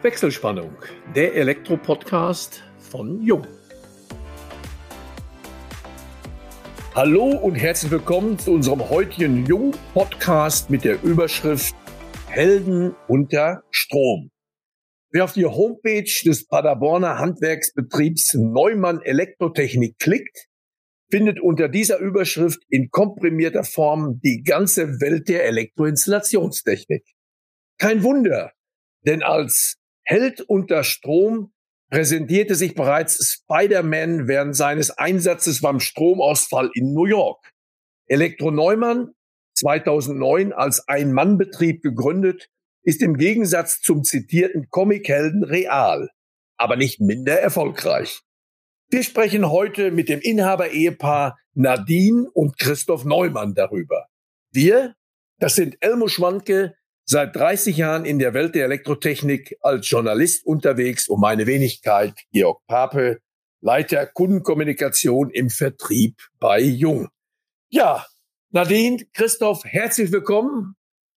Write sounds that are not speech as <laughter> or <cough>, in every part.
Wechselspannung, der Elektro-Podcast von Jung. Hallo und herzlich willkommen zu unserem heutigen Jung-Podcast mit der Überschrift Helden unter Strom. Wer auf die Homepage des Paderborner Handwerksbetriebs Neumann Elektrotechnik klickt, findet unter dieser Überschrift in komprimierter Form die ganze Welt der Elektroinstallationstechnik. Kein Wunder, denn als Held unter Strom präsentierte sich bereits Spider-Man während seines Einsatzes beim Stromausfall in New York. Elektro Neumann, 2009 als Ein-Mann-Betrieb gegründet, ist im Gegensatz zum zitierten Comichelden real, aber nicht minder erfolgreich. Wir sprechen heute mit dem Inhaber-Ehepaar Nadine und Christoph Neumann darüber. Wir, das sind Elmo Schwanke, seit 30 Jahren in der Welt der Elektrotechnik als Journalist unterwegs und meine Wenigkeit Georg Pape, Leiter Kundenkommunikation im Vertrieb bei Jung. Ja, Nadine, Christoph, herzlich willkommen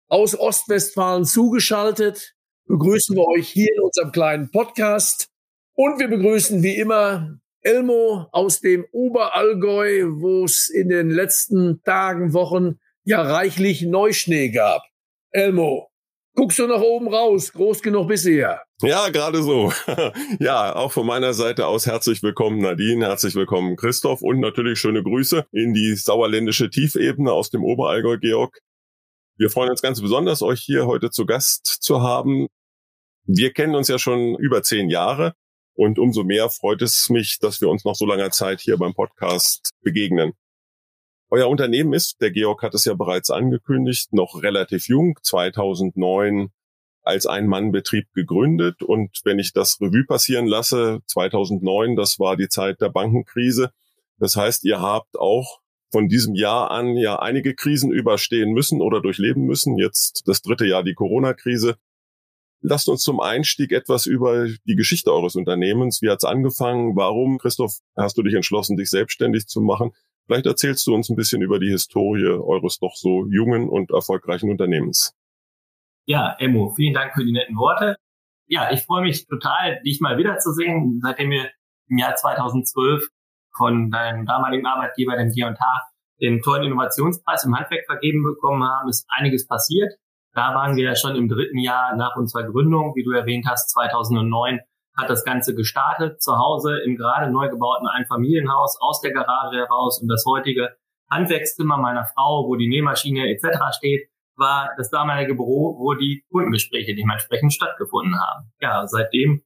aus Ostwestfalen zugeschaltet. Begrüßen wir euch hier in unserem kleinen Podcast. Und wir begrüßen wie immer Elmo aus dem Oberallgäu, wo es in den letzten Tagen, Wochen ja reichlich Neuschnee gab. Elmo, guckst du nach oben raus? Groß genug bisher. Ja, gerade so. <laughs> ja, auch von meiner Seite aus herzlich willkommen Nadine, herzlich willkommen Christoph und natürlich schöne Grüße in die sauerländische Tiefebene aus dem Oberallgäu, Georg. Wir freuen uns ganz besonders, euch hier heute zu Gast zu haben. Wir kennen uns ja schon über zehn Jahre und umso mehr freut es mich, dass wir uns nach so langer Zeit hier beim Podcast begegnen. Euer Unternehmen ist, der Georg hat es ja bereits angekündigt, noch relativ jung, 2009 als Ein-Mann-Betrieb gegründet. Und wenn ich das Revue passieren lasse, 2009, das war die Zeit der Bankenkrise. Das heißt, ihr habt auch von diesem Jahr an ja einige Krisen überstehen müssen oder durchleben müssen. Jetzt das dritte Jahr die Corona-Krise. Lasst uns zum Einstieg etwas über die Geschichte eures Unternehmens. Wie hat's angefangen? Warum, Christoph, hast du dich entschlossen, dich selbstständig zu machen? Vielleicht erzählst du uns ein bisschen über die Historie eures doch so jungen und erfolgreichen Unternehmens. Ja, Emo, vielen Dank für die netten Worte. Ja, ich freue mich total, dich mal wiederzusehen. Seitdem wir im Jahr 2012 von deinem damaligen Arbeitgeber, dem G&H, den tollen Innovationspreis im Handwerk vergeben bekommen haben, ist einiges passiert. Da waren wir ja schon im dritten Jahr nach unserer Gründung, wie du erwähnt hast, 2009 hat das Ganze gestartet, zu Hause im gerade neu gebauten Einfamilienhaus aus der Garage heraus und das heutige Handwerkszimmer meiner Frau, wo die Nähmaschine etc. steht, war das damalige Büro, wo die Kundengespräche dementsprechend stattgefunden haben. Ja, seitdem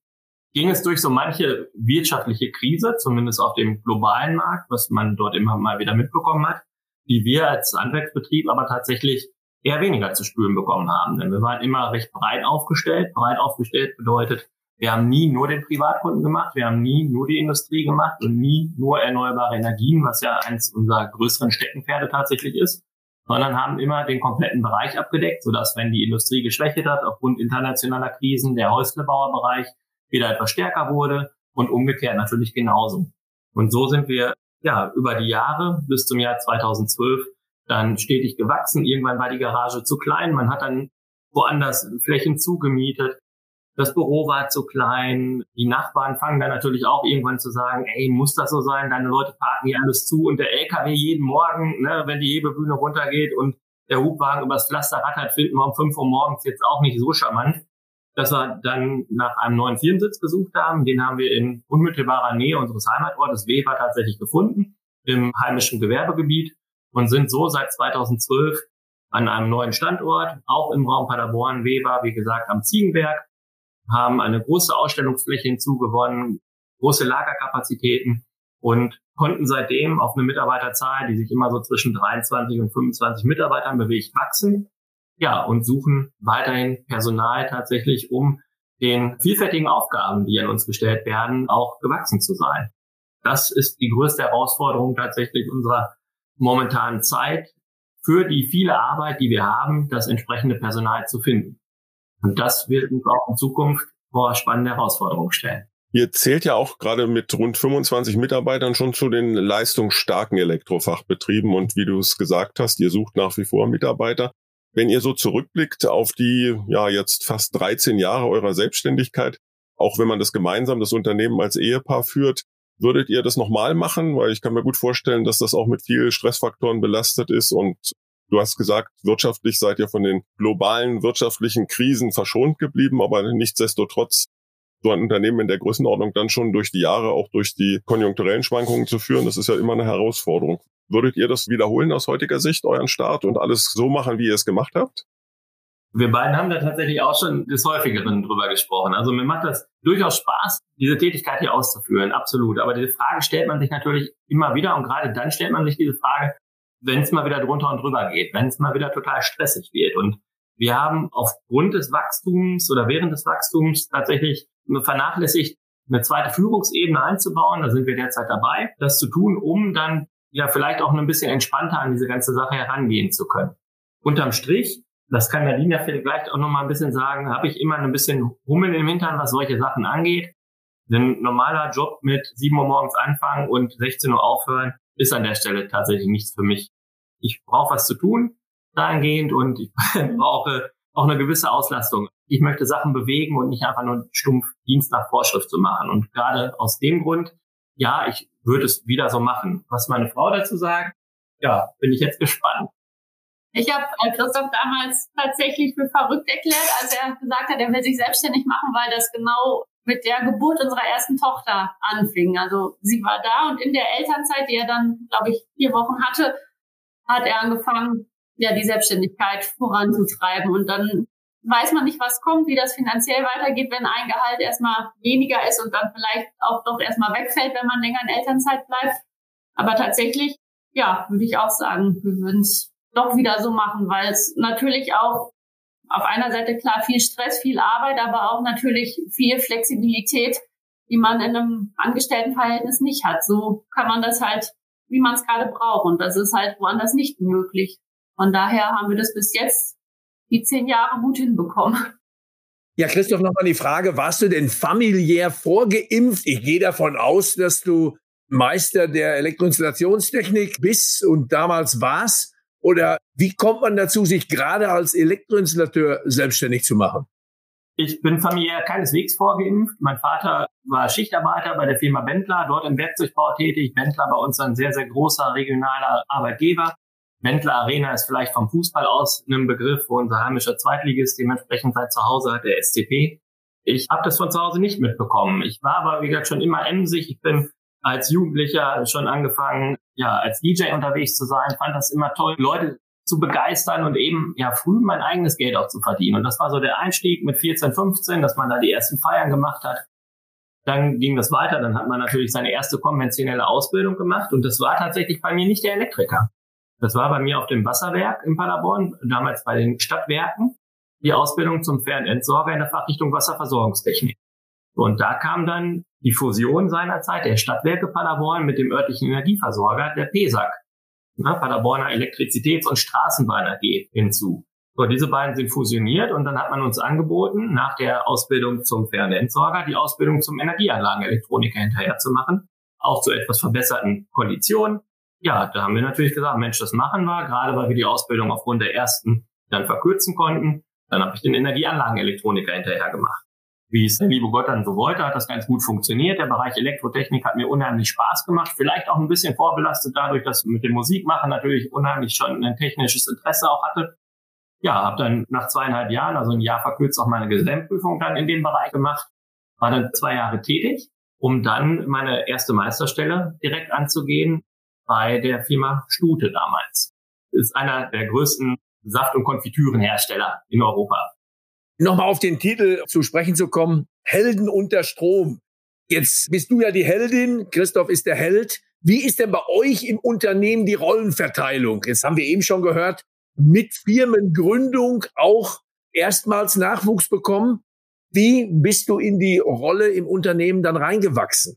ging es durch so manche wirtschaftliche Krise, zumindest auf dem globalen Markt, was man dort immer mal wieder mitbekommen hat, die wir als Handwerksbetrieb aber tatsächlich eher weniger zu spüren bekommen haben. Denn wir waren immer recht breit aufgestellt. Breit aufgestellt bedeutet, wir haben nie nur den Privatkunden gemacht, wir haben nie nur die Industrie gemacht und nie nur erneuerbare Energien, was ja eins unserer größeren Steckenpferde tatsächlich ist, sondern haben immer den kompletten Bereich abgedeckt, sodass wenn die Industrie geschwächt hat aufgrund internationaler Krisen, der Häuslebauerbereich wieder etwas stärker wurde und umgekehrt natürlich genauso. Und so sind wir ja über die Jahre bis zum Jahr 2012 dann stetig gewachsen. Irgendwann war die Garage zu klein, man hat dann woanders Flächen zugemietet das Büro war zu klein. Die Nachbarn fangen dann natürlich auch irgendwann zu sagen, ey, muss das so sein? Deine Leute parken hier alles zu und der LKW jeden Morgen, ne, wenn die Hebebühne runtergeht und der Hubwagen übers Pflaster rattert, finden wir um 5 Uhr morgens jetzt auch nicht so charmant. Dass wir dann nach einem neuen Firmensitz gesucht haben. Den haben wir in unmittelbarer Nähe unseres Heimatortes Weber tatsächlich gefunden, im heimischen Gewerbegebiet und sind so seit 2012 an einem neuen Standort, auch im Raum Paderborn, Weber, wie gesagt, am Ziegenberg, haben eine große Ausstellungsfläche hinzugewonnen, große Lagerkapazitäten und konnten seitdem auf eine Mitarbeiterzahl, die sich immer so zwischen 23 und 25 Mitarbeitern bewegt, wachsen. Ja, und suchen weiterhin Personal tatsächlich, um den vielfältigen Aufgaben, die an uns gestellt werden, auch gewachsen zu sein. Das ist die größte Herausforderung tatsächlich unserer momentanen Zeit, für die viele Arbeit, die wir haben, das entsprechende Personal zu finden. Und das wird uns auch in Zukunft vor spannende Herausforderungen stellen. Ihr zählt ja auch gerade mit rund 25 Mitarbeitern schon zu den leistungsstarken Elektrofachbetrieben und wie du es gesagt hast, ihr sucht nach wie vor Mitarbeiter. Wenn ihr so zurückblickt auf die, ja, jetzt fast 13 Jahre eurer Selbstständigkeit, auch wenn man das gemeinsam, das Unternehmen als Ehepaar führt, würdet ihr das nochmal machen? Weil ich kann mir gut vorstellen, dass das auch mit vielen Stressfaktoren belastet ist und Du hast gesagt, wirtschaftlich seid ihr von den globalen wirtschaftlichen Krisen verschont geblieben, aber nichtsdestotrotz so ein Unternehmen in der Größenordnung dann schon durch die Jahre, auch durch die konjunkturellen Schwankungen zu führen, das ist ja immer eine Herausforderung. Würdet ihr das wiederholen aus heutiger Sicht, euren Start und alles so machen, wie ihr es gemacht habt? Wir beiden haben da tatsächlich auch schon des Häufigeren drüber gesprochen. Also mir macht das durchaus Spaß, diese Tätigkeit hier auszuführen, absolut. Aber diese Frage stellt man sich natürlich immer wieder und gerade dann stellt man sich diese Frage, wenn es mal wieder drunter und drüber geht, wenn es mal wieder total stressig wird. Und wir haben aufgrund des Wachstums oder während des Wachstums tatsächlich vernachlässigt, eine zweite Führungsebene einzubauen. Da sind wir derzeit dabei, das zu tun, um dann ja vielleicht auch ein bisschen entspannter an diese ganze Sache herangehen zu können. Unterm Strich, das kann Nadine ja vielleicht auch noch mal ein bisschen sagen, habe ich immer ein bisschen Hummeln im Hintern, was solche Sachen angeht. Ein normaler Job mit 7 Uhr morgens anfangen und 16 Uhr aufhören, ist an der Stelle tatsächlich nichts für mich. Ich brauche was zu tun dahingehend und ich <laughs> brauche auch eine gewisse Auslastung. Ich möchte Sachen bewegen und nicht einfach nur stumpf Dienst nach Vorschrift zu machen. Und gerade aus dem Grund, ja, ich würde es wieder so machen. Was meine Frau dazu sagt, ja, bin ich jetzt gespannt. Ich habe Christoph damals tatsächlich für verrückt erklärt, als er gesagt hat, er will sich selbstständig machen, weil das genau mit der Geburt unserer ersten Tochter anfing. Also sie war da und in der Elternzeit, die er dann, glaube ich, vier Wochen hatte, hat er angefangen, ja, die Selbstständigkeit voranzutreiben. Und dann weiß man nicht, was kommt, wie das finanziell weitergeht, wenn ein Gehalt erstmal weniger ist und dann vielleicht auch doch erstmal wegfällt, wenn man länger in Elternzeit bleibt. Aber tatsächlich, ja, würde ich auch sagen, wir würden es doch wieder so machen, weil es natürlich auch auf einer Seite klar viel Stress, viel Arbeit, aber auch natürlich viel Flexibilität, die man in einem Angestelltenverhältnis nicht hat. So kann man das halt, wie man es gerade braucht. Und das ist halt woanders nicht möglich. Von daher haben wir das bis jetzt die zehn Jahre gut hinbekommen. Ja, Christoph, nochmal die Frage, warst du denn familiär vorgeimpft? Ich gehe davon aus, dass du Meister der Elektroinstallationstechnik bist und damals warst. Oder wie kommt man dazu, sich gerade als Elektroinstallateur selbstständig zu machen? Ich bin familiär keineswegs vorgeimpft. Mein Vater war Schichtarbeiter bei der Firma Bendler, dort im Werkzeugbau tätig. Bendler bei uns ein sehr, sehr großer regionaler Arbeitgeber. Bendler Arena ist vielleicht vom Fußball aus ein Begriff, wo unser heimischer Zweitligist dementsprechend seit zu Hause hat, der SCP. Ich habe das von zu Hause nicht mitbekommen. Ich war aber, wie gesagt, schon immer emsig. Ich bin als Jugendlicher schon angefangen, ja, als DJ unterwegs zu sein, fand das immer toll, Leute zu begeistern und eben ja früh mein eigenes Geld auch zu verdienen. Und das war so der Einstieg mit 14, 15, dass man da die ersten Feiern gemacht hat. Dann ging das weiter, dann hat man natürlich seine erste konventionelle Ausbildung gemacht und das war tatsächlich bei mir nicht der Elektriker. Das war bei mir auf dem Wasserwerk in Paderborn, damals bei den Stadtwerken, die Ausbildung zum Fernentsorger in der Fachrichtung Wasserversorgungstechnik. Und da kam dann die Fusion seinerzeit der Stadtwerke Paderborn mit dem örtlichen Energieversorger, der PESAG, ne, Paderborner Elektrizitäts- und Straßenbahn AG hinzu. So, diese beiden sind fusioniert und dann hat man uns angeboten, nach der Ausbildung zum Fernentsorger die Ausbildung zum Energieanlagenelektroniker hinterher zu machen, auch zu etwas verbesserten Konditionen. Ja, da haben wir natürlich gesagt, Mensch, das machen wir, gerade weil wir die Ausbildung aufgrund der ersten dann verkürzen konnten. Dann habe ich den Energieanlagenelektroniker hinterher gemacht wie es der liebe Gott dann so wollte, hat das ganz gut funktioniert. Der Bereich Elektrotechnik hat mir unheimlich Spaß gemacht. Vielleicht auch ein bisschen vorbelastet dadurch, dass mit dem Musikmachen natürlich unheimlich schon ein technisches Interesse auch hatte. Ja, habe dann nach zweieinhalb Jahren, also ein Jahr verkürzt, auch meine Gesamtprüfung dann in dem Bereich gemacht. War dann zwei Jahre tätig, um dann meine erste Meisterstelle direkt anzugehen bei der Firma Stute damals. Ist einer der größten Saft- und Konfitürenhersteller in Europa nochmal auf den Titel zu sprechen zu kommen, Helden unter Strom. Jetzt bist du ja die Heldin, Christoph ist der Held. Wie ist denn bei euch im Unternehmen die Rollenverteilung? Jetzt haben wir eben schon gehört, mit Firmengründung auch erstmals Nachwuchs bekommen. Wie bist du in die Rolle im Unternehmen dann reingewachsen?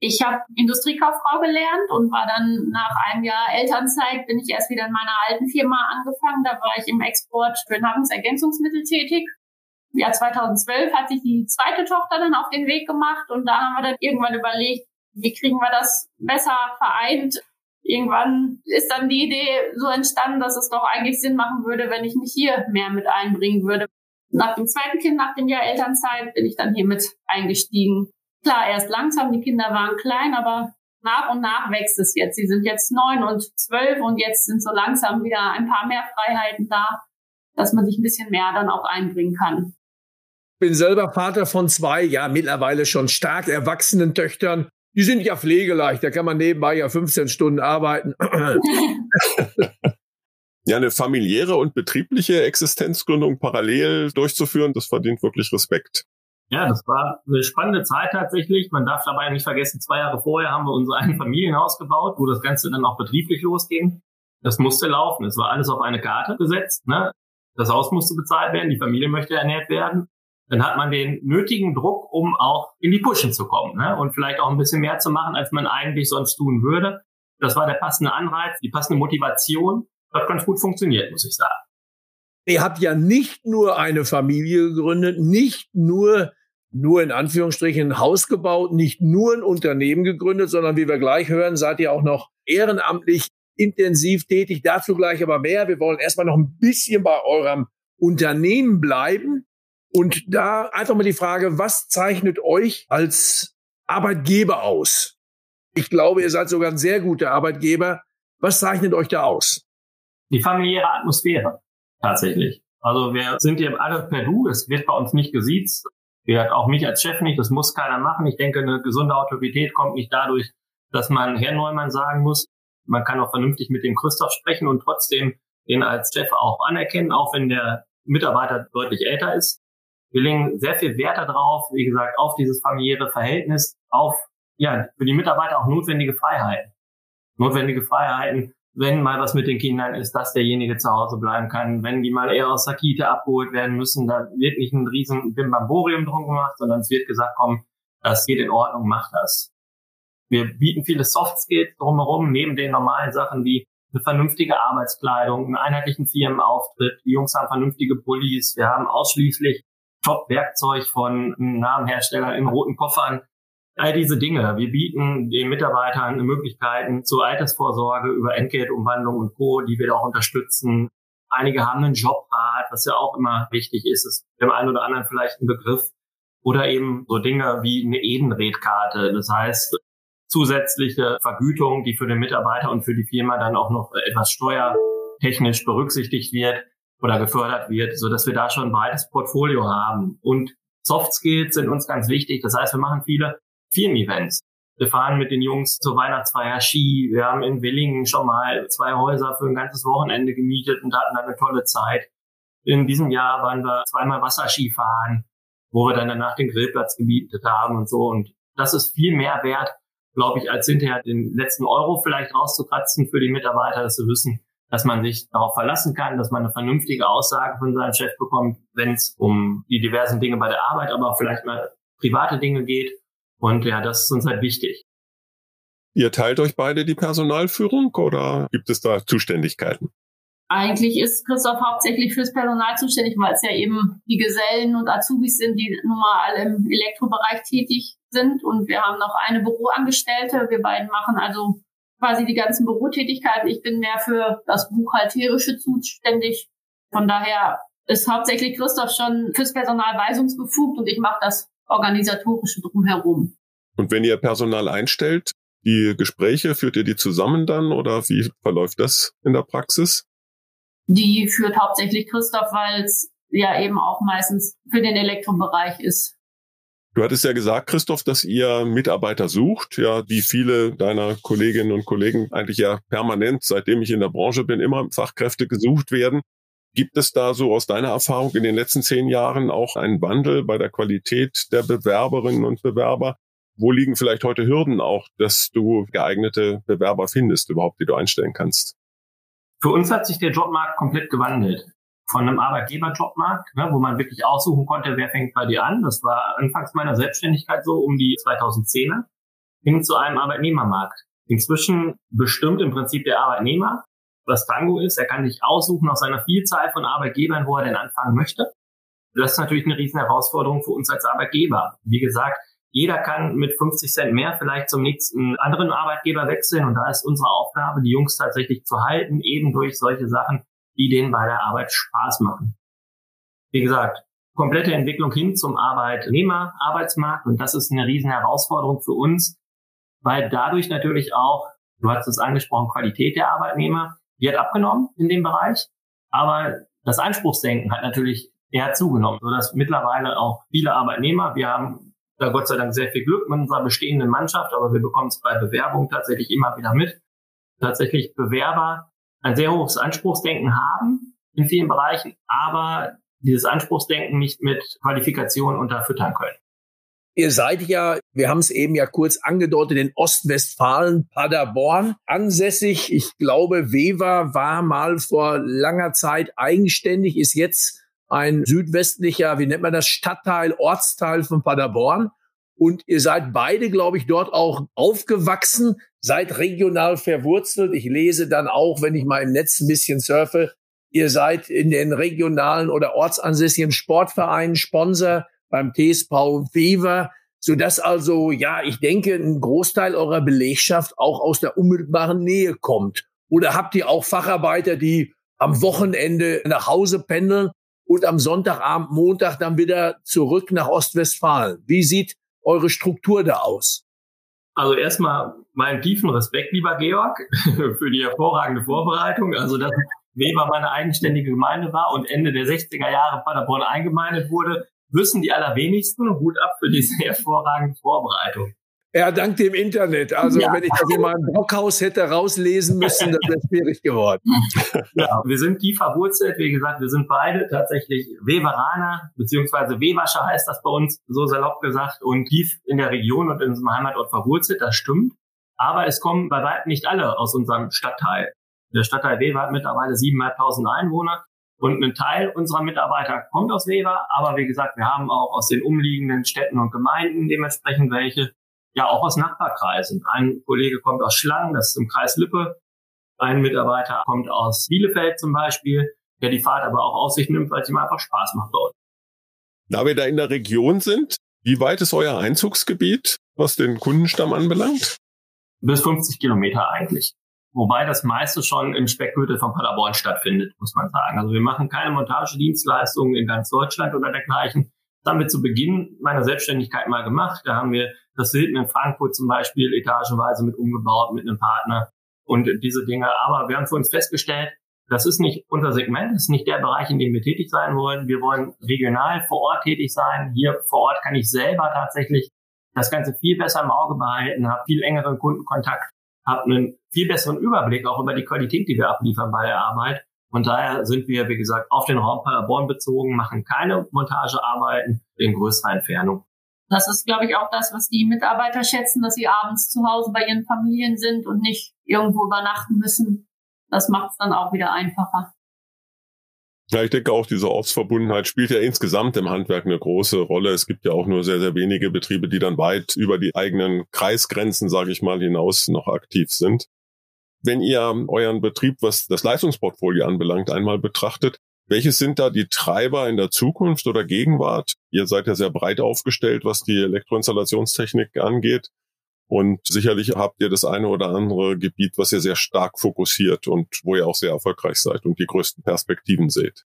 Ich habe Industriekauffrau gelernt und war dann nach einem Jahr Elternzeit, bin ich erst wieder in meiner alten Firma angefangen. Da war ich im Export für Nahrungsergänzungsmittel tätig Jahr 2012 hat sich die zweite Tochter dann auf den Weg gemacht und da haben wir dann irgendwann überlegt, wie kriegen wir das besser vereint irgendwann ist dann die Idee so entstanden, dass es doch eigentlich Sinn machen würde, wenn ich mich hier mehr mit einbringen würde. Nach dem zweiten Kind, nach dem Jahr Elternzeit, bin ich dann hier mit eingestiegen. Klar, erst langsam, die Kinder waren klein, aber nach und nach wächst es jetzt. Sie sind jetzt neun und zwölf und jetzt sind so langsam wieder ein paar mehr Freiheiten da, dass man sich ein bisschen mehr dann auch einbringen kann. Ich bin selber Vater von zwei, ja, mittlerweile schon stark erwachsenen Töchtern. Die sind ja pflegeleicht, da kann man nebenbei ja 15 Stunden arbeiten. <laughs> ja, eine familiäre und betriebliche Existenzgründung parallel durchzuführen, das verdient wirklich Respekt. Ja, das war eine spannende Zeit tatsächlich. Man darf dabei nicht vergessen, zwei Jahre vorher haben wir unser <laughs> ein Familienhaus gebaut, wo das Ganze dann auch betrieblich losging. Das musste laufen. Es war alles auf eine Karte gesetzt. Ne? Das Haus musste bezahlt werden, die Familie möchte ernährt werden. Dann hat man den nötigen Druck, um auch in die Pushen zu kommen ne? und vielleicht auch ein bisschen mehr zu machen, als man eigentlich sonst tun würde. Das war der passende Anreiz, die passende Motivation. Das hat ganz gut funktioniert, muss ich sagen. Ihr habt ja nicht nur eine Familie gegründet, nicht nur nur in Anführungsstrichen ein Haus gebaut, nicht nur ein Unternehmen gegründet, sondern wie wir gleich hören, seid ihr auch noch ehrenamtlich intensiv tätig. Dazu gleich aber mehr. Wir wollen erstmal noch ein bisschen bei eurem Unternehmen bleiben. Und da einfach mal die Frage, was zeichnet euch als Arbeitgeber aus? Ich glaube, ihr seid sogar ein sehr guter Arbeitgeber. Was zeichnet euch da aus? Die familiäre Atmosphäre, tatsächlich. Also wir sind hier alle per Du, es wird bei uns nicht gesiezt. Wir auch mich als Chef nicht, das muss keiner machen. Ich denke, eine gesunde Autorität kommt nicht dadurch, dass man Herr Neumann sagen muss. Man kann auch vernünftig mit dem Christoph sprechen und trotzdem den als Chef auch anerkennen, auch wenn der Mitarbeiter deutlich älter ist. Wir legen sehr viel Wert darauf, wie gesagt, auf dieses familiäre Verhältnis, auf ja, für die Mitarbeiter auch notwendige Freiheiten. Notwendige Freiheiten, wenn mal was mit den Kindern ist, dass derjenige zu Hause bleiben kann. Wenn die mal eher aus der Kita abgeholt werden müssen, da wird nicht ein riesen Bimbamborium drum gemacht, sondern es wird gesagt, komm, das geht in Ordnung, mach das. Wir bieten viele Soft Skills drumherum, neben den normalen Sachen wie eine vernünftige Arbeitskleidung, einen einheitlichen Firmenauftritt. Die Jungs haben vernünftige Pullis. Wir haben ausschließlich Top-Werkzeug von Namenherstellern in roten Koffern All diese Dinge. Wir bieten den Mitarbeitern Möglichkeiten zur Altersvorsorge über Entgeltumwandlung und Co., die wir auch unterstützen. Einige haben einen Jobrat, was ja auch immer wichtig ist, ist dem einen oder anderen vielleicht ein Begriff. Oder eben so Dinge wie eine Edenredkarte. Das heißt, zusätzliche Vergütung, die für den Mitarbeiter und für die Firma dann auch noch etwas steuertechnisch berücksichtigt wird oder gefördert wird, so dass wir da schon ein breites Portfolio haben. Und Soft Skills sind uns ganz wichtig. Das heißt, wir machen viele Firmen-Events. Wir fahren mit den Jungs zur Weihnachtsfeier Ski. Wir haben in Willingen schon mal zwei Häuser für ein ganzes Wochenende gemietet und hatten eine tolle Zeit. In diesem Jahr waren wir zweimal Wasserski fahren, wo wir dann danach den Grillplatz gemietet haben und so. Und das ist viel mehr wert, glaube ich, als hinterher den letzten Euro vielleicht rauszukratzen für die Mitarbeiter, dass sie wissen, dass man sich darauf verlassen kann, dass man eine vernünftige Aussage von seinem Chef bekommt, wenn es um die diversen Dinge bei der Arbeit, aber auch vielleicht mal private Dinge geht und ja, das ist uns halt wichtig. Ihr teilt euch beide die Personalführung oder gibt es da Zuständigkeiten? Eigentlich ist Christoph hauptsächlich fürs Personal zuständig, weil es ja eben die Gesellen und Azubis sind, die nun mal alle im Elektrobereich tätig sind. Und wir haben noch eine Büroangestellte. Wir beiden machen also quasi die ganzen Bürotätigkeiten. Ich bin mehr für das Buchhalterische zuständig. Von daher ist hauptsächlich Christoph schon fürs Personal weisungsbefugt und ich mache das organisatorische drumherum. Und wenn ihr Personal einstellt, die Gespräche, führt ihr die zusammen dann oder wie verläuft das in der Praxis? Die führt hauptsächlich Christoph, weil es ja eben auch meistens für den Elektrobereich ist. Du hattest ja gesagt, Christoph, dass ihr Mitarbeiter sucht, ja, wie viele deiner Kolleginnen und Kollegen eigentlich ja permanent, seitdem ich in der Branche bin, immer Fachkräfte gesucht werden. Gibt es da so aus deiner Erfahrung in den letzten zehn Jahren auch einen Wandel bei der Qualität der Bewerberinnen und Bewerber? Wo liegen vielleicht heute Hürden auch, dass du geeignete Bewerber findest, überhaupt, die du einstellen kannst? Für uns hat sich der Jobmarkt komplett gewandelt. Von einem Arbeitgeberjobmarkt, ne, wo man wirklich aussuchen konnte, wer fängt bei dir an. Das war anfangs meiner Selbstständigkeit so um die 2010er, hin zu einem Arbeitnehmermarkt. Inzwischen bestimmt im Prinzip der Arbeitnehmer, was Tango ist. Er kann sich aussuchen aus seiner Vielzahl von Arbeitgebern, wo er denn anfangen möchte. Das ist natürlich eine riesen Herausforderung für uns als Arbeitgeber. Wie gesagt, Jeder kann mit 50 Cent mehr vielleicht zum nächsten anderen Arbeitgeber wechseln und da ist unsere Aufgabe, die Jungs tatsächlich zu halten, eben durch solche Sachen, die denen bei der Arbeit Spaß machen. Wie gesagt, komplette Entwicklung hin zum Arbeitnehmer, Arbeitsmarkt und das ist eine riesen Herausforderung für uns, weil dadurch natürlich auch, du hast es angesprochen, Qualität der Arbeitnehmer, die hat abgenommen in dem Bereich, aber das Anspruchsdenken hat natürlich eher zugenommen, sodass mittlerweile auch viele Arbeitnehmer, wir haben da Gott sei Dank sehr viel Glück mit unserer bestehenden Mannschaft, aber wir bekommen es bei Bewerbungen tatsächlich immer wieder mit, tatsächlich Bewerber ein sehr hohes Anspruchsdenken haben in vielen Bereichen, aber dieses Anspruchsdenken nicht mit Qualifikation unterfüttern können. Ihr seid ja, wir haben es eben ja kurz angedeutet, in Ostwestfalen, Paderborn ansässig. Ich glaube, Weber war mal vor langer Zeit eigenständig, ist jetzt ein südwestlicher, wie nennt man das, Stadtteil, Ortsteil von Paderborn. Und ihr seid beide, glaube ich, dort auch aufgewachsen, seid regional verwurzelt. Ich lese dann auch, wenn ich mal im Netz ein bisschen surfe, ihr seid in den regionalen oder ortsansässigen Sportvereinen Sponsor beim TSV Wever, sodass also, ja, ich denke, ein Großteil eurer Belegschaft auch aus der unmittelbaren Nähe kommt. Oder habt ihr auch Facharbeiter, die am Wochenende nach Hause pendeln und am Sonntagabend, Montag dann wieder zurück nach Ostwestfalen. Wie sieht eure Struktur da aus? Also erstmal meinen tiefen Respekt, lieber Georg, <laughs> für die hervorragende Vorbereitung. Also, dass Weber meine eigenständige Gemeinde war und Ende der 60er Jahre Paderborn eingemeindet wurde, wissen die allerwenigsten. Hut ab für diese <laughs> hervorragende Vorbereitung. Ja, dank dem Internet. Also ja. wenn ich das in meinem Blockhaus hätte rauslesen müssen, das wäre schwierig geworden. <laughs> Ja, wir sind tief verwurzelt. Wie gesagt, wir sind beide tatsächlich Weveraner, beziehungsweise Weberscher heißt das bei uns, so salopp gesagt, und tief in der Region und in unserem Heimatort verwurzelt. Das stimmt. Aber es kommen bei weitem nicht alle aus unserem Stadtteil. Der Stadtteil Weber hat mittlerweile 7.500 Einwohner. Und ein Teil unserer Mitarbeiter kommt aus Weber, aber wie gesagt, wir haben auch aus den umliegenden Städten und Gemeinden dementsprechend welche ja auch aus Nachbarkreisen. Ein Kollege kommt aus Schlangen, das ist im Kreis Lippe. Ein Mitarbeiter kommt aus Bielefeld zum Beispiel, der die Fahrt aber auch auf sich nimmt, weil es ihm einfach Spaß macht dort. Da wir da in der Region sind, wie weit ist euer Einzugsgebiet, was den Kundenstamm anbelangt? Bis 50 Kilometer eigentlich. Wobei das meiste schon im Speckgürtel von Paderborn stattfindet, muss man sagen. Also wir machen keine Montagedienstleistungen in ganz Deutschland oder dergleichen. Das haben wir zu Beginn meiner Selbstständigkeit mal gemacht. Da haben wir das Hilton in Frankfurt zum Beispiel etagenweise mit umgebaut mit einem Partner und diese Dinge. Aber wir haben für uns festgestellt, das ist nicht unser Segment, das ist nicht der Bereich, in dem wir tätig sein wollen. Wir wollen regional vor Ort tätig sein. Hier vor Ort kann ich selber tatsächlich das Ganze viel besser im Auge behalten, habe viel engeren Kundenkontakt, habe einen viel besseren Überblick auch über die Qualität, die wir abliefern bei der Arbeit. Und daher sind wir, wie gesagt, auf den Raum Paderborn bezogen, machen keine Montagearbeiten in größerer Entfernung. Das ist, glaube ich, auch das, was die Mitarbeiter schätzen, dass sie abends zu Hause bei ihren Familien sind und nicht irgendwo übernachten müssen. Das macht es dann auch wieder einfacher. Ja, ich denke auch, diese Ortsverbundenheit spielt ja insgesamt im Handwerk eine große Rolle. Es gibt ja auch nur sehr, sehr wenige Betriebe, die dann weit über die eigenen Kreisgrenzen, sage ich mal, hinaus noch aktiv sind. Wenn ihr euren Betrieb, was das Leistungsportfolio anbelangt, einmal betrachtet, welches sind da die Treiber in der Zukunft oder Gegenwart? Ihr seid ja sehr breit aufgestellt, was die Elektroinstallationstechnik angeht. Und sicherlich habt ihr das eine oder andere Gebiet, was ihr sehr stark fokussiert und wo ihr auch sehr erfolgreich seid und die größten Perspektiven seht.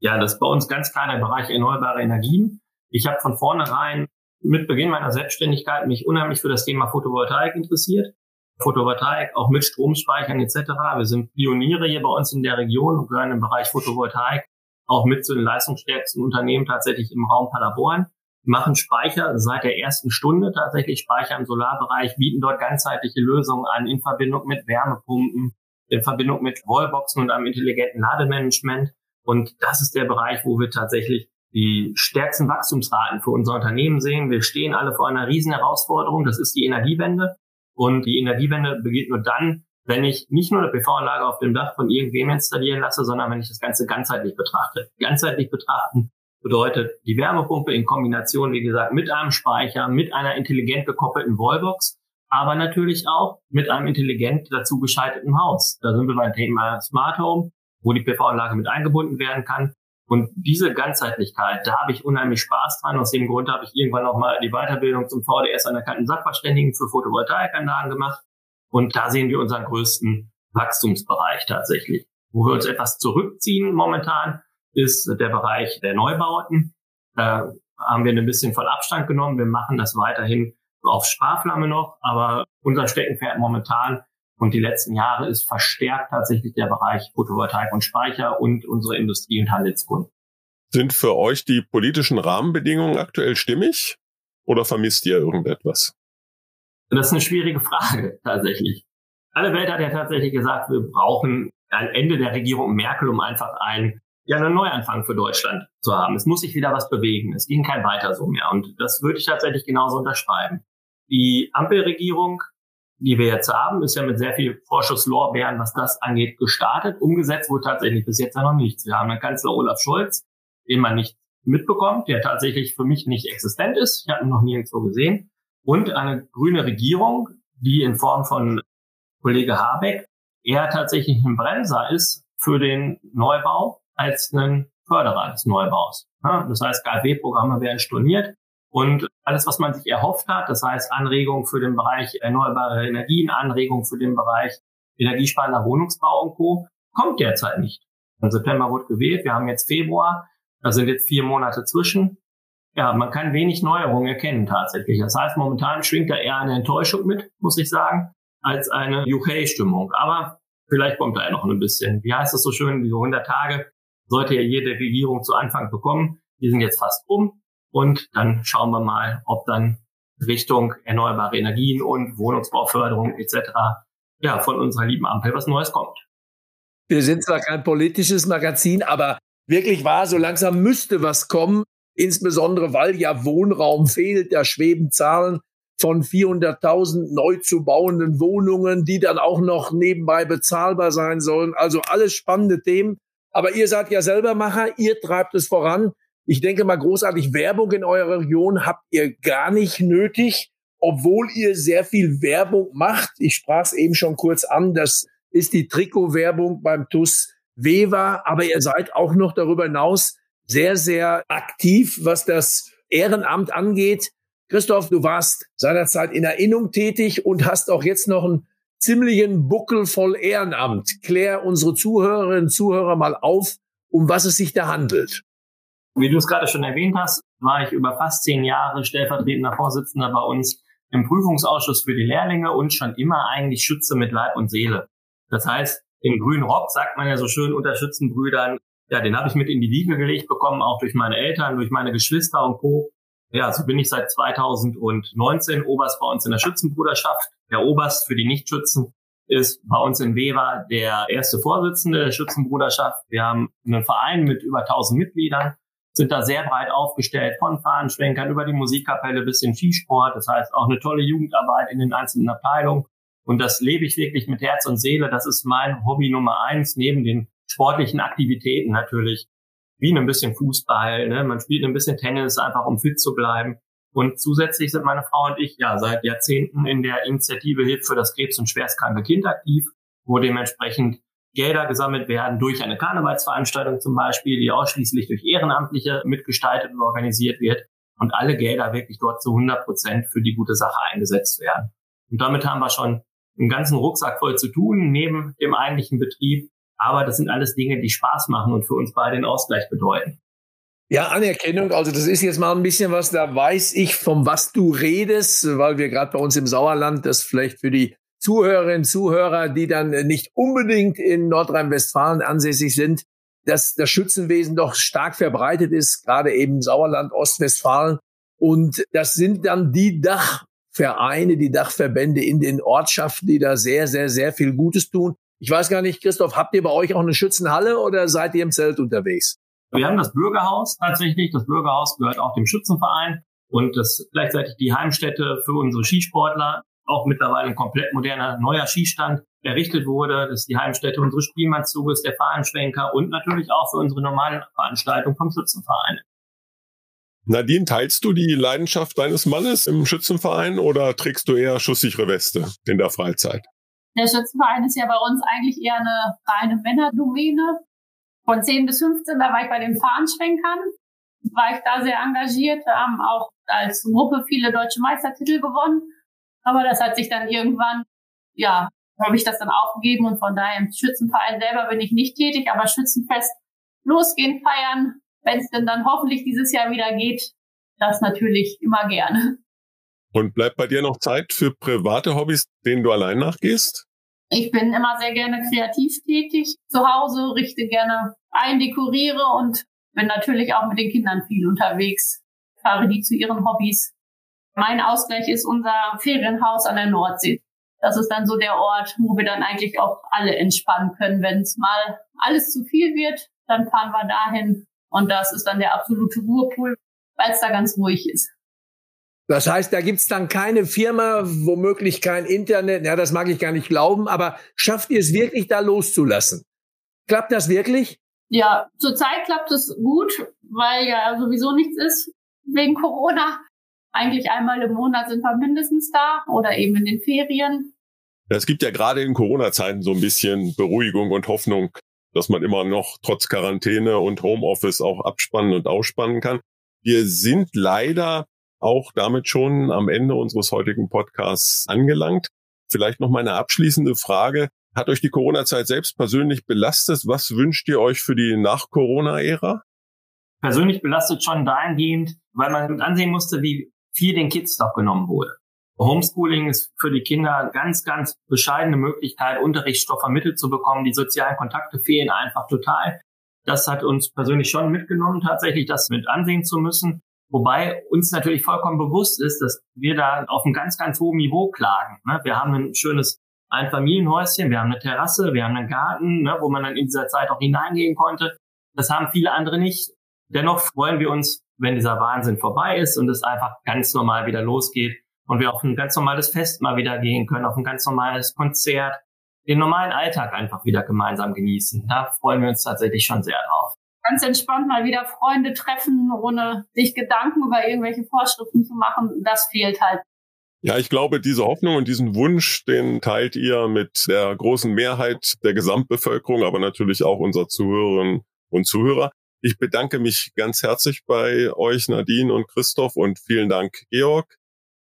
Ja, das ist bei uns ganz klar der Bereich erneuerbare Energien. Ich habe von vornherein mit Beginn meiner Selbstständigkeit mich unheimlich für das Thema Photovoltaik interessiert. Photovoltaik, auch mit Stromspeichern etc. Wir sind Pioniere hier bei uns in der Region und gehören im Bereich Photovoltaik auch mit zu den leistungsstärksten Unternehmen tatsächlich im Raum Paderborn. Wir machen Speicher seit der ersten Stunde tatsächlich Speicher im Solarbereich, bieten dort ganzheitliche Lösungen an in Verbindung mit Wärmepumpen, in Verbindung mit Wallboxen und einem intelligenten Lademanagement. Und das ist der Bereich, wo wir tatsächlich die stärksten Wachstumsraten für unser Unternehmen sehen. Wir stehen alle vor einer riesen Herausforderung. Das ist die Energiewende. Und die Energiewende beginnt nur dann, wenn ich nicht nur eine PV-Anlage auf dem Dach von irgendwem installieren lasse, sondern wenn ich das Ganze ganzheitlich betrachte. Ganzheitlich betrachten bedeutet die Wärmepumpe in Kombination, wie gesagt, mit einem Speicher, mit einer intelligent gekoppelten Wallbox, aber natürlich auch mit einem intelligent dazu geschalteten Haus. Da sind wir beim Thema Smart Home, wo die PV-Anlage mit eingebunden werden kann. Und diese Ganzheitlichkeit, da habe ich unheimlich Spaß dran. Aus dem Grund habe ich irgendwann auch mal die Weiterbildung zum VDS anerkannten Sachverständigen für Photovoltaikanlagen gemacht. Und da sehen wir unseren größten Wachstumsbereich tatsächlich. Wo wir uns etwas zurückziehen momentan, ist der Bereich der Neubauten. Da haben wir ein bisschen von Abstand genommen. Wir machen das weiterhin auf Sparflamme noch, aber unser Steckenpferd momentan und die letzten Jahre ist verstärkt tatsächlich der Bereich Photovoltaik und Speicher und unsere Industrie- und Handelskunden. Sind für euch die politischen Rahmenbedingungen aktuell stimmig oder vermisst ihr irgendetwas? Das ist eine schwierige Frage tatsächlich. Alle Welt hat ja tatsächlich gesagt, wir brauchen ein Ende der Regierung Merkel, um einfach ein ja einen Neuanfang für Deutschland zu haben. Es muss sich wieder was bewegen. Es ging kein weiter so mehr. Und das würde ich tatsächlich genauso unterschreiben. Die Ampelregierung, die wir jetzt haben, ist ja mit sehr viel Vorschusslorbeeren, was das angeht, gestartet. Umgesetzt wurde tatsächlich bis jetzt ja noch nichts. Wir haben einen Kanzler Olaf Scholz, den man nicht mitbekommt, der tatsächlich für mich nicht existent ist. Ich habe ihn noch nirgendwo gesehen. Und eine grüne Regierung, die in Form von Kollege Habeck eher tatsächlich ein Bremser ist für den Neubau als ein Förderer des Neubaus. Das heißt, KfW-Programme werden storniert und alles, was man sich erhofft hat, das heißt Anregungen für den Bereich erneuerbare Energien, Anregungen für den Bereich energiesparender Wohnungsbau und Co., kommt derzeit nicht. Im September wurde gewählt, wir haben jetzt Februar, da sind jetzt vier Monate zwischen. Ja, man kann wenig Neuerungen erkennen tatsächlich. Das heißt, momentan schwingt da eher eine Enttäuschung mit, muss ich sagen, als eine UK-Stimmung. Aber vielleicht kommt da ja noch ein bisschen. Wie heißt das so schön, diese 100 Tage sollte ja jede Regierung zu Anfang bekommen. Die sind jetzt fast um und dann schauen wir mal, ob dann Richtung erneuerbare Energien und Wohnungsbauförderung etc. ja von unserer lieben Ampel was Neues kommt. Wir sind zwar kein politisches Magazin, aber wirklich wahr, so langsam müsste was kommen, insbesondere weil ja Wohnraum fehlt. Da schweben Zahlen von 400.000 neu zu bauenden Wohnungen, die dann auch noch nebenbei bezahlbar sein sollen. Also alles spannende Themen. Aber ihr seid ja selber Macher, ihr treibt es voran. Ich denke mal, großartig Werbung in eurer Region habt ihr gar nicht nötig, obwohl ihr sehr viel Werbung macht. Ich sprach es eben schon kurz an, das ist die Trikotwerbung beim TUS Wewa, aber ihr seid auch noch darüber hinaus sehr, sehr aktiv, was das Ehrenamt angeht. Christoph, du warst seinerzeit in Erinnerung tätig und hast auch jetzt noch ein ziemlichen Buckel voll Ehrenamt. Klär unsere Zuhörerinnen und Zuhörer mal auf, um was es sich da handelt. Wie du es gerade schon erwähnt hast, war ich über fast zehn Jahre stellvertretender Vorsitzender bei uns im Prüfungsausschuss für die Lehrlinge und schon immer eigentlich Schütze mit Leib und Seele. Das heißt, den grünen Rock sagt man ja so schön unter Schützenbrüdern, ja, den habe ich mit in die Wiege gelegt bekommen, auch durch meine Eltern, durch meine Geschwister und Co. Ja, so bin ich seit 2019 Oberst bei uns in der Schützenbruderschaft. Der Oberst für die Nichtschützen ist bei uns in Weber der erste Vorsitzende der Schützenbruderschaft. Wir haben einen Verein mit über 1000 Mitgliedern, sind da sehr breit aufgestellt, von Fahnenschwenkern über die Musikkapelle bis in Skisport. Das heißt auch eine tolle Jugendarbeit in den einzelnen Abteilungen. Und das lebe ich wirklich mit Herz und Seele. Das ist mein Hobby Nummer eins, neben den sportlichen Aktivitäten natürlich wie ein bisschen Fußball, ne? man spielt ein bisschen Tennis, einfach um fit zu bleiben. Und zusätzlich sind meine Frau und ich ja seit Jahrzehnten in der Initiative Hilfe für das Krebs- und schwerstkranke Kind aktiv, wo dementsprechend Gelder gesammelt werden durch eine Karnevalsveranstaltung zum Beispiel, die ausschließlich durch Ehrenamtliche mitgestaltet und organisiert wird und alle Gelder wirklich dort zu 100 Prozent für die gute Sache eingesetzt werden. Und damit haben wir schon einen ganzen Rucksack voll zu tun, neben dem eigentlichen Betrieb, aber das sind alles Dinge, die Spaß machen und für uns beide den Ausgleich bedeuten. Ja, Anerkennung. Also das ist jetzt mal ein bisschen was, da weiß ich, von was du redest, weil wir gerade bei uns im Sauerland das vielleicht für die Zuhörerinnen Zuhörer, die dann nicht unbedingt in Nordrhein-Westfalen ansässig sind, dass das Schützenwesen doch stark verbreitet ist, gerade eben Sauerland, Ostwestfalen. Und das sind dann die Dachvereine, die Dachverbände in den Ortschaften, die da sehr, sehr, sehr viel Gutes tun. Ich weiß gar nicht, Christoph, habt ihr bei euch auch eine Schützenhalle oder seid ihr im Zelt unterwegs? Wir haben das Bürgerhaus tatsächlich. Das Bürgerhaus gehört auch dem Schützenverein und das gleichzeitig die Heimstätte für unsere Skisportler. Auch mittlerweile ein komplett moderner neuer Skistand errichtet wurde. Das ist die Heimstätte unseres Spielmannszuges, der Fahnenschwenker und natürlich auch für unsere normalen Veranstaltungen vom Schützenverein. Nadine, teilst du die Leidenschaft deines Mannes im Schützenverein oder trägst du eher schusssichere Weste in der Freizeit? Der Schützenverein ist ja bei uns eigentlich eher eine reine Männerdomäne. Von 10 bis 15, da war ich bei den Fahnenschwenkern, war ich da sehr engagiert, Wir haben auch als Gruppe viele deutsche Meistertitel gewonnen. Aber das hat sich dann irgendwann, ja, habe ich das dann aufgegeben und von daher im Schützenverein selber bin ich nicht tätig, aber Schützenfest losgehen, feiern, wenn es denn dann hoffentlich dieses Jahr wieder geht, das natürlich immer gerne. Und bleibt bei dir noch Zeit für private Hobbys, denen du allein nachgehst? Ich bin immer sehr gerne kreativ tätig zu Hause, richte gerne ein, dekoriere und bin natürlich auch mit den Kindern viel unterwegs, fahre die zu ihren Hobbys. Mein Ausgleich ist unser Ferienhaus an der Nordsee. Das ist dann so der Ort, wo wir dann eigentlich auch alle entspannen können. Wenn es mal alles zu viel wird, dann fahren wir dahin und das ist dann der absolute Ruhepool, weil es da ganz ruhig ist. Das heißt, da gibt's dann keine Firma, womöglich kein Internet, ja, das mag ich gar nicht glauben, aber schafft ihr es wirklich, da loszulassen? Klappt das wirklich? Ja, zurzeit klappt es gut, weil ja sowieso nichts ist wegen Corona. Eigentlich einmal im Monat sind wir mindestens da oder eben in den Ferien. Es gibt ja gerade in Corona-Zeiten so ein bisschen Beruhigung und Hoffnung, dass man immer noch trotz Quarantäne und Homeoffice auch abspannen und ausspannen kann. Wir sind leider auch damit schon am Ende unseres heutigen Podcasts angelangt. Vielleicht noch meine abschließende Frage. Hat euch die Corona-Zeit selbst persönlich belastet? Was wünscht ihr euch für die Nach-Corona-Ära? Persönlich belastet schon dahingehend, weil man ansehen musste, wie viel den Kids doch genommen wurde. Homeschooling ist für die Kinder eine ganz, ganz bescheidene Möglichkeit, Unterrichtsstoff vermittelt zu bekommen. Die sozialen Kontakte fehlen einfach total. Das hat uns persönlich schon mitgenommen, tatsächlich das mit ansehen zu müssen. Wobei uns natürlich vollkommen bewusst ist, dass wir da auf einem ganz, ganz hohen Niveau klagen. Ne? Wir haben ein schönes Einfamilienhäuschen, wir haben eine Terrasse, wir haben einen Garten, ne, wo man dann in dieser Zeit auch hineingehen konnte. Das haben viele andere nicht. Dennoch freuen wir uns, wenn dieser Wahnsinn vorbei ist und es einfach ganz normal wieder losgeht und wir auf ein ganz normales Fest mal wieder gehen können, auf ein ganz normales Konzert, den normalen Alltag einfach wieder gemeinsam genießen. Da freuen wir uns tatsächlich schon sehr drauf ganz entspannt mal wieder Freunde treffen, ohne sich Gedanken über irgendwelche Vorschriften zu machen, das fehlt halt. Ja, ich glaube, diese Hoffnung und diesen Wunsch, den teilt ihr mit der großen Mehrheit der Gesamtbevölkerung, aber natürlich auch unserer Zuhörerinnen und Zuhörer. Ich bedanke mich ganz herzlich bei euch, Nadine und Christoph, und vielen Dank, Georg.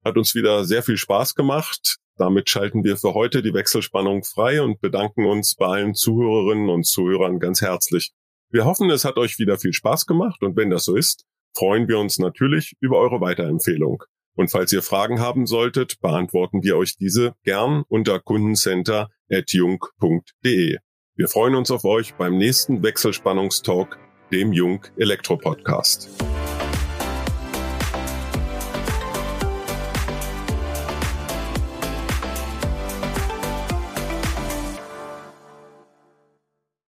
Hat uns wieder sehr viel Spaß gemacht. Damit schalten wir für heute die Wechselspannung frei und bedanken uns bei allen Zuhörerinnen und Zuhörern ganz herzlich. Wir hoffen, es hat euch wieder viel Spaß gemacht und wenn das so ist, freuen wir uns natürlich über eure Weiterempfehlung. Und falls ihr Fragen haben solltet, beantworten wir euch diese gern unter kundencenter.jung.de. Wir freuen uns auf euch beim nächsten Wechselspannungstalk, dem Jung Elektro Podcast.